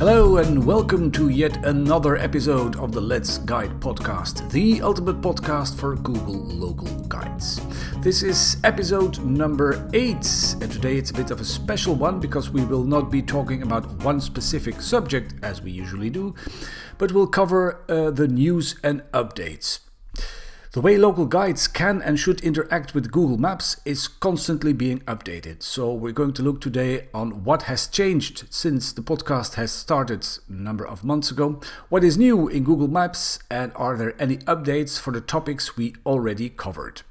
Hello, and welcome to yet another episode of the Let's Guide podcast, the ultimate podcast for Google local guides. This is episode number 8, and today it's a bit of a special one because we will not be talking about one specific subject as we usually do, but we'll cover uh, the news and updates. The way local guides can and should interact with Google Maps is constantly being updated. So, we're going to look today on what has changed since the podcast has started a number of months ago, what is new in Google Maps, and are there any updates for the topics we already covered.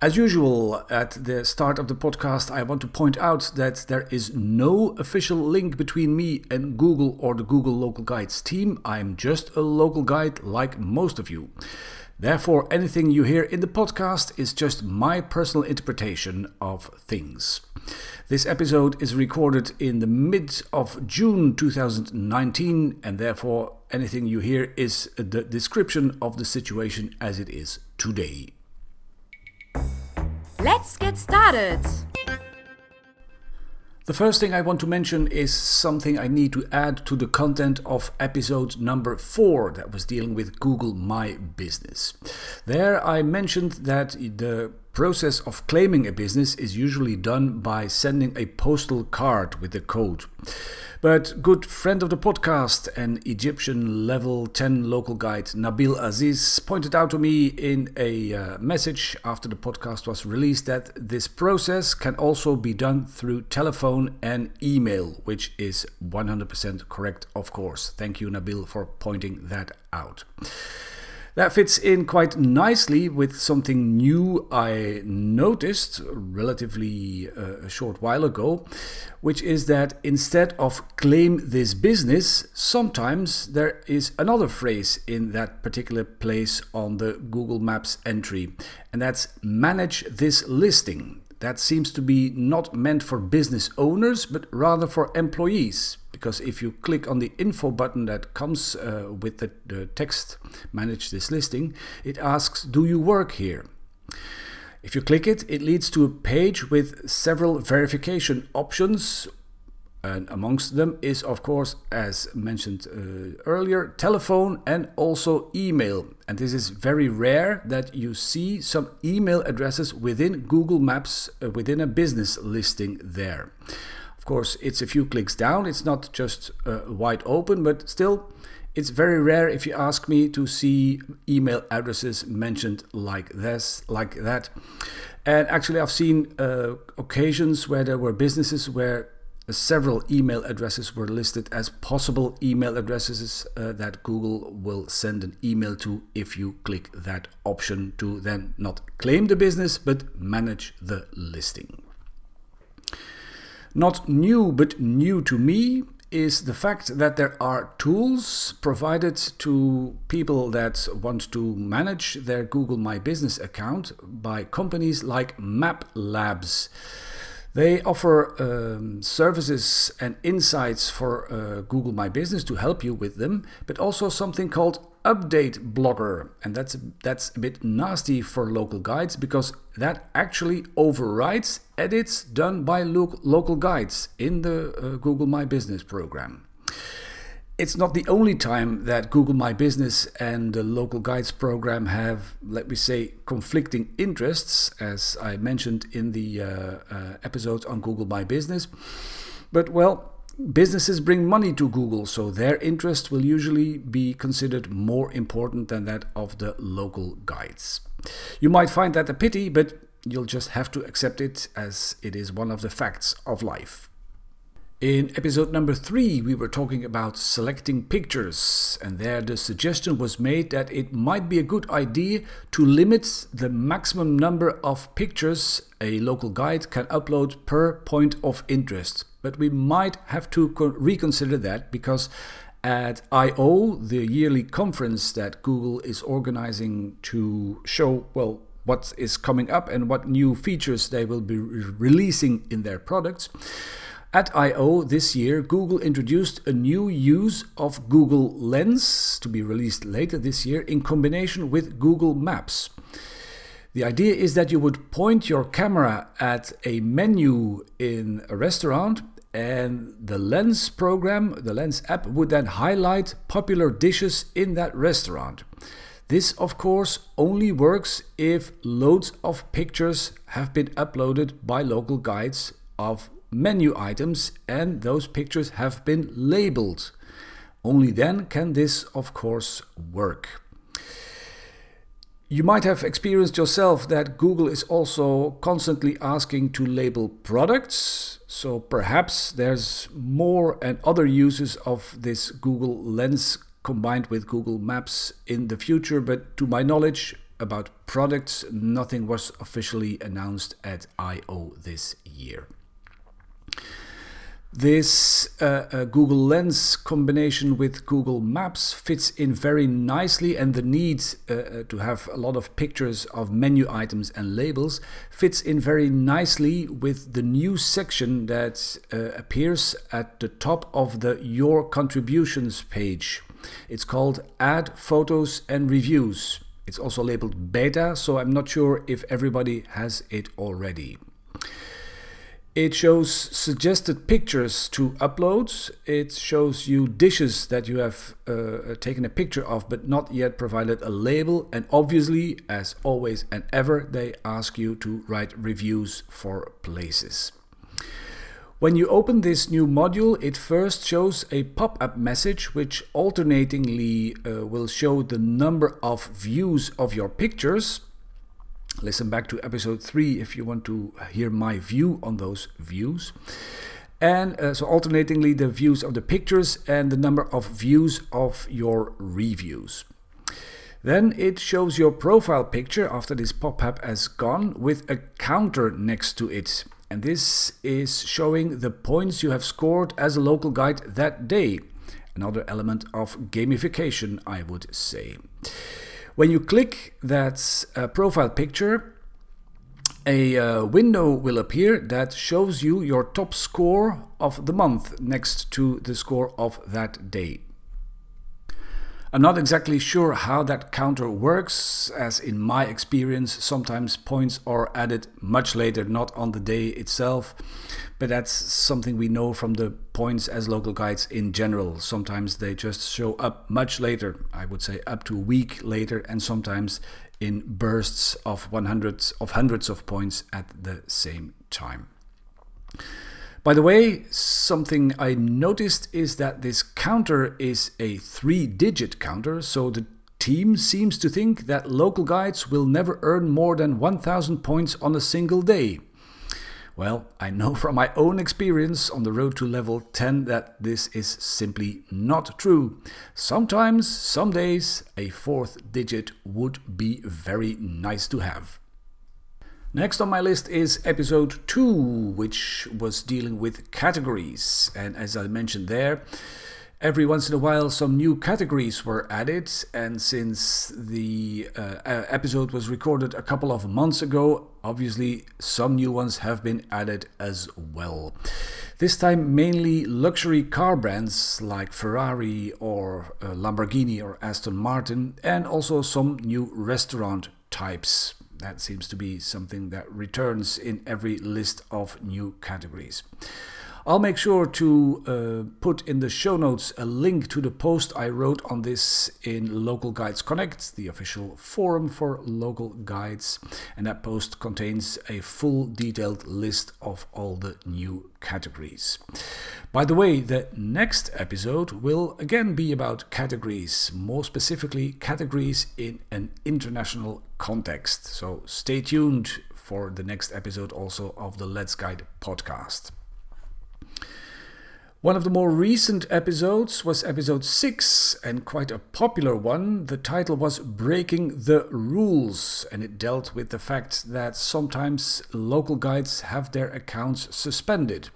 As usual, at the start of the podcast, I want to point out that there is no official link between me and Google or the Google Local Guides team. I'm just a local guide like most of you. Therefore, anything you hear in the podcast is just my personal interpretation of things. This episode is recorded in the mid of June 2019, and therefore, anything you hear is the description of the situation as it is today. Let's get started! The first thing I want to mention is something I need to add to the content of episode number 4 that was dealing with Google My Business. There I mentioned that the process of claiming a business is usually done by sending a postal card with the code. But good friend of the podcast and Egyptian level 10 local guide Nabil Aziz pointed out to me in a uh, message after the podcast was released that this process can also be done through telephone and email, which is 100% correct, of course. Thank you, Nabil, for pointing that out. That fits in quite nicely with something new I noticed relatively uh, a short while ago, which is that instead of claim this business, sometimes there is another phrase in that particular place on the Google Maps entry, and that's manage this listing. That seems to be not meant for business owners, but rather for employees because if you click on the info button that comes uh, with the, the text manage this listing, it asks, Do you work here? If you click it, it leads to a page with several verification options. And amongst them is, of course, as mentioned uh, earlier, telephone and also email. And this is very rare that you see some email addresses within Google Maps uh, within a business listing there course, it's a few clicks down. It's not just uh, wide open, but still, it's very rare if you ask me to see email addresses mentioned like this, like that. And actually, I've seen uh, occasions where there were businesses where several email addresses were listed as possible email addresses uh, that Google will send an email to if you click that option to then not claim the business but manage the listing. Not new, but new to me is the fact that there are tools provided to people that want to manage their Google My Business account by companies like Map Labs. They offer um, services and insights for uh, Google My Business to help you with them, but also something called Update Blocker. And that's, that's a bit nasty for local guides because that actually overrides edits done by lo- local guides in the uh, Google My Business program. It's not the only time that Google My Business and the Local Guides program have, let me say, conflicting interests, as I mentioned in the uh, uh, episodes on Google My Business. But well, businesses bring money to Google, so their interest will usually be considered more important than that of the local guides. You might find that a pity, but you'll just have to accept it as it is one of the facts of life. In episode number three, we were talking about selecting pictures, and there the suggestion was made that it might be a good idea to limit the maximum number of pictures a local guide can upload per point of interest. But we might have to reconsider that because at I/O, the yearly conference that Google is organizing to show, well, what is coming up and what new features they will be re releasing in their products. At I/O this year, Google introduced a new use of Google Lens to be released later this year in combination with Google Maps. The idea is that you would point your camera at a menu in a restaurant and the Lens program, the Lens app, would then highlight popular dishes in that restaurant. This, of course, only works if loads of pictures have been uploaded by local guides of menu items and those pictures have been labeled. Only then can this, of course, work. You might have experienced yourself that Google is also constantly asking to label products. So perhaps there's more and other uses of this Google Lens combined with Google Maps in the future, but to my knowledge, about products, nothing was officially announced at I/O this year. This uh, uh, Google Lens combination with Google Maps fits in very nicely, and the need uh, uh, to have a lot of pictures of menu items and labels fits in very nicely with the new section that uh, appears at the top of the Your Contributions page. It's called Add Photos and Reviews. It's also labeled beta, so I'm not sure if everybody has it already. It shows suggested pictures to upload. It shows you dishes that you have uh, taken a picture of but not yet provided a label. And obviously, as always and ever, they ask you to write reviews for places. When you open this new module, it first shows a pop-up message which alternatingly uh, will show the number of views of your pictures Listen back to episode 3 if you want to hear my view on those views. And uh, so, alternatingly, the views of the pictures and the number of views of your reviews. Then it shows your profile picture after this pop up has gone with a counter next to it. And this is showing the points you have scored as a local guide that day. Another element of gamification, I would say. When you click that uh, profile picture, a uh, window will appear that shows you your top score of the month next to the score of that day. I'm not exactly sure how that counter works, as in my experience, sometimes points are added much later, not on the day itself. But that's something we know from the points as local guides in general. Sometimes they just show up much later, I would say up to a week later, and sometimes in bursts of 100 of hundreds of points at the same time. By the way, something I noticed is that this counter is a three digit counter, so the team seems to think that local guides will never earn more than 1000 points on a single day. Well, I know from my own experience on the road to level 10 that this is simply not true. Sometimes, some days, a fourth digit would be very nice to have. Next on my list is episode 2, which was dealing with categories. And as I mentioned there, every once in a while some new categories were added. And since the uh, episode was recorded a couple of months ago, obviously some new ones have been added as well. This time, mainly luxury car brands like Ferrari or uh, Lamborghini or Aston Martin, and also some new restaurant types that seems to be something that returns in every list of new categories. I'll make sure to uh, put in the show notes a link to the post I wrote on this in Local Guides Connect, the official forum for local guides. And that post contains a full detailed list of all the new categories. By the way, the next episode will again be about categories, more specifically, categories in an international context. So stay tuned for the next episode also of the Let's Guide podcast. One of the more recent episodes was episode 6, and quite a popular one. The title was Breaking the Rules, and it dealt with the fact that sometimes local guides have their accounts suspended.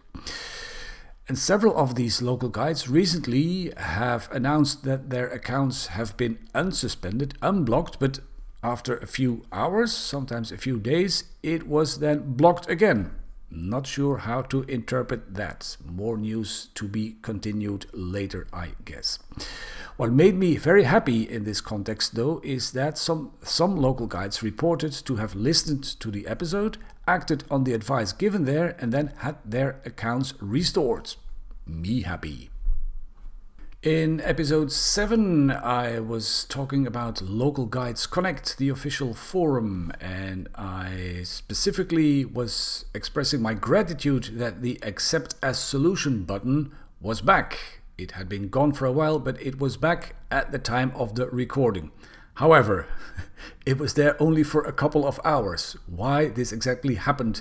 And several of these local guides recently have announced that their accounts have been unsuspended, unblocked, but after a few hours, sometimes a few days, it was then blocked again. Not sure how to interpret that. More news to be continued later, I guess. What made me very happy in this context, though, is that some, some local guides reported to have listened to the episode, acted on the advice given there, and then had their accounts restored. Me happy. In episode 7, I was talking about Local Guides Connect, the official forum, and I specifically was expressing my gratitude that the Accept as Solution button was back. It had been gone for a while, but it was back at the time of the recording. However, it was there only for a couple of hours. Why this exactly happened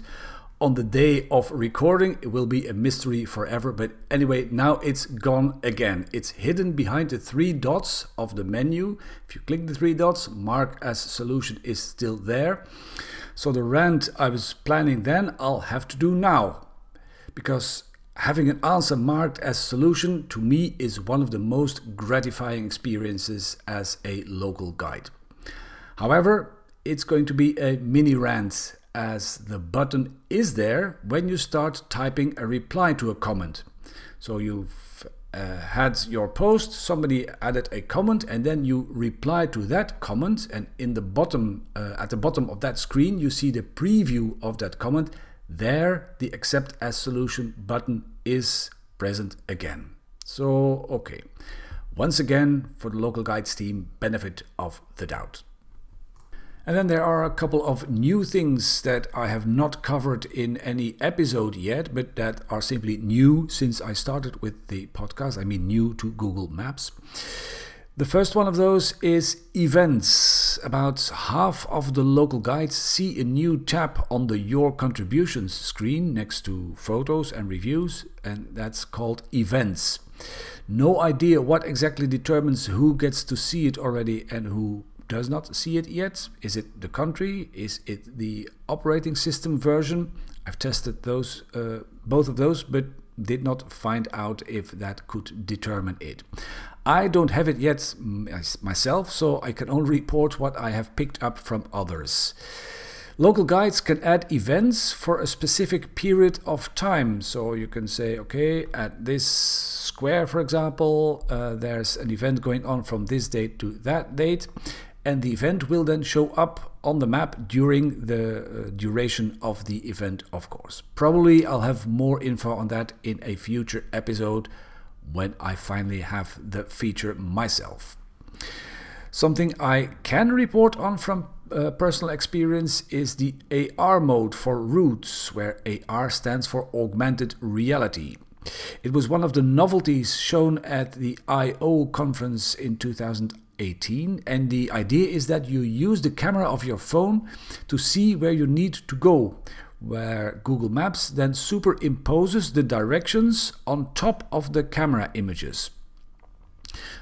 on the day of recording. It will be a mystery forever. But anyway, now it's gone again. It's hidden behind the three dots of the menu. If you click the three dots, mark as solution is still there. So the rant I was planning then, I'll have to do now. Because having an answer marked as solution to me is one of the most gratifying experiences as a local guide. However, it's going to be a mini rant as the button is there when you start typing a reply to a comment. So you've uh, had your post, somebody added a comment, and then you reply to that comment. And in the bottom, uh, at the bottom of that screen, you see the preview of that comment. There, the accept as solution button is present again. So, okay. Once again, for the local guides team, benefit of the doubt. And then there are a couple of new things that I have not covered in any episode yet, but that are simply new since I started with the podcast. I mean, new to Google Maps. The first one of those is events. About half of the local guides see a new tab on the Your Contributions screen next to photos and reviews, and that's called events. No idea what exactly determines who gets to see it already and who does not see it yet. Is it the country? Is it the operating system version? I've tested those, uh, both of those, but did not find out if that could determine it. I don't have it yet myself, so I can only report what I have picked up from others. Local guides can add events for a specific period of time. So you can say, okay, at this square, for example, uh, there's an event going on from this date to that date and the event will then show up on the map during the uh, duration of the event, of course. Probably I'll have more info on that in a future episode when I finally have the feature myself. Something I can report on from uh, personal experience is the AR mode for routes, where AR stands for augmented reality. It was one of the novelties shown at the I/O conference in 2000 18 and the idea is that you use the camera of your phone to see where you need to go where Google Maps then superimposes the directions on top of the camera images.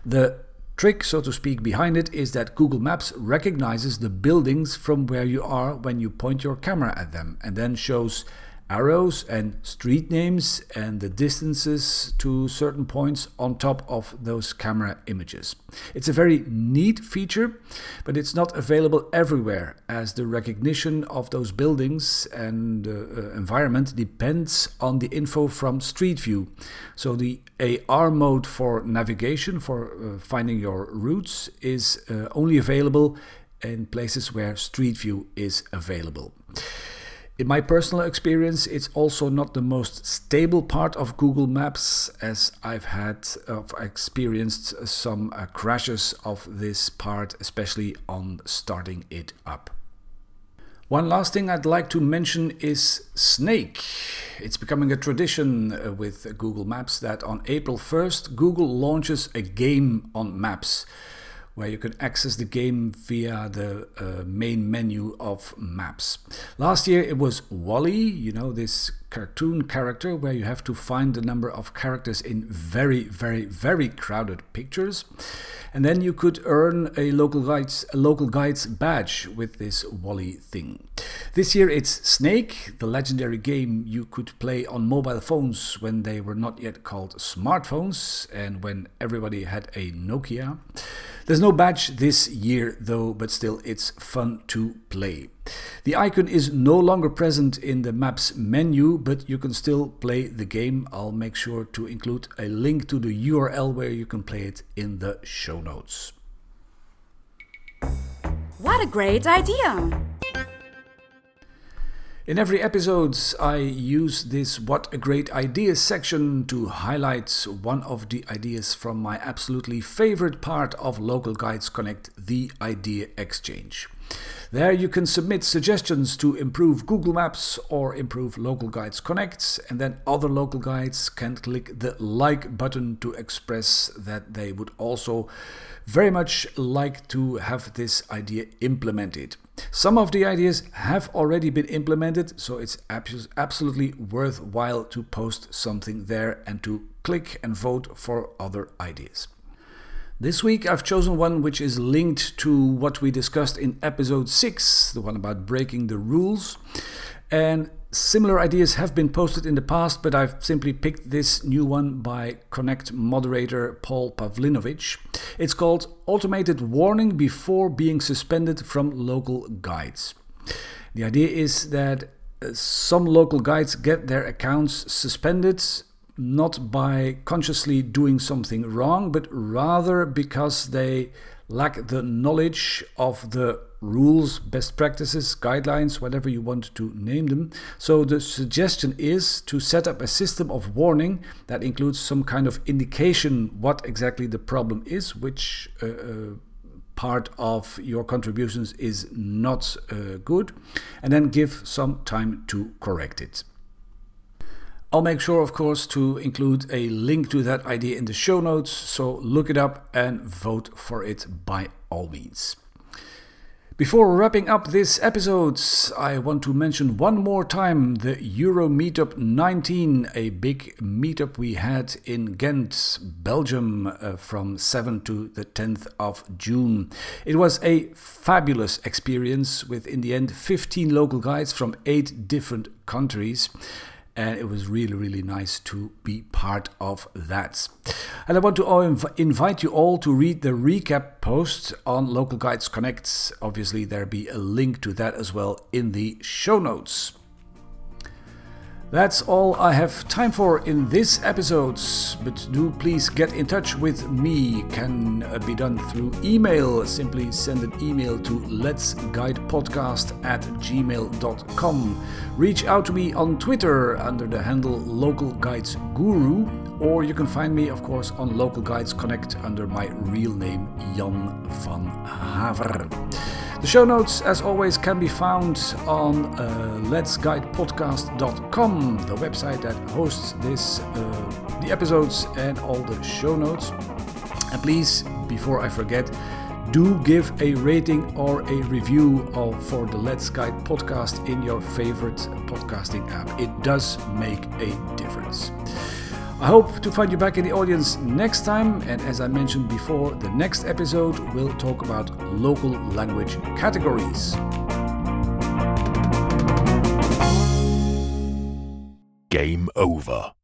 The trick, so to speak, behind it is that Google Maps recognizes the buildings from where you are when you point your camera at them and then shows arrows and street names and the distances to certain points on top of those camera images. It's a very neat feature, but it's not available everywhere as the recognition of those buildings and uh, uh environment depends on the info from Street View. So the AR mode for navigation, for uh, finding your routes, is uh, only available in places where Street View is available. In my personal experience, it's also not the most stable part of Google Maps, as I've had uh, experienced some uh, crashes of this part, especially on starting it up. One last thing I'd like to mention is Snake. It's becoming a tradition uh, with Google Maps that on April 1st, Google launches a game on Maps where you can access the game via the uh, main menu of maps. Last year it was Wally, you know, this cartoon character where you have to find the number of characters in very, very, very crowded pictures. And then you could earn a local guides, a local guides badge with this Wally thing. This year it's Snake, the legendary game you could play on mobile phones when they were not yet called smartphones and when everybody had a Nokia. There's no badge this year though, but still it's fun to play. The icon is no longer present in the maps menu, but you can still play the game. I'll make sure to include a link to the URL where you can play it in the show notes. What a great idea! In every episode, I use this What a Great Idea section to highlight one of the ideas from my absolutely favorite part of Local Guides Connect, the Idea Exchange. There you can submit suggestions to improve Google Maps or improve Local Guides Connect, and then other local guides can click the like button to express that they would also very much like to have this idea implemented. Some of the ideas have already been implemented, so it's absolutely worthwhile to post something there and to click and vote for other ideas. This week I've chosen one which is linked to what we discussed in episode 6, the one about breaking the rules. And Similar ideas have been posted in the past, but I've simply picked this new one by Connect moderator Paul Pavlinovich. It's called Automated Warning Before Being Suspended from Local Guides. The idea is that uh, some local guides get their accounts suspended not by consciously doing something wrong, but rather because they lack the knowledge of the rules, best practices, guidelines, whatever you want to name them. So the suggestion is to set up a system of warning that includes some kind of indication what exactly the problem is, which uh, uh, part of your contributions is not uh, good, and then give some time to correct it. I'll make sure, of course, to include a link to that idea in the show notes, so look it up and vote for it by all means. Before wrapping up this episode, I want to mention one more time the Euro Meetup 19, a big meetup we had in Ghent, Belgium, uh, from 7 to the 10th of June. It was a fabulous experience with, in the end, 15 local guides from 8 different countries and it was really, really nice to be part of that. And I want to inv- invite you all to read the recap post on Local Guides Connect. Obviously, there'll be a link to that as well in the show notes. That's all I have time for in this episode, but do please get in touch with me. Can uh, be done through email. Simply send an email to let's guide podcast at gmail.com. Reach out to me on Twitter under the handle Local Guides Guru, or you can find me, of course, on Local Guides Connect under my real name, Jan van Haver. The show notes, as always, can be found on uh, letsguidepodcast.com, the website that hosts this, uh, the episodes and all the show notes. And please, before I forget, do give a rating or a review of, for the Let's Guide podcast in your favorite podcasting app. It does make a difference. I hope to find you back in the audience next time. And as I mentioned before, the next episode will talk about local language categories. Game over.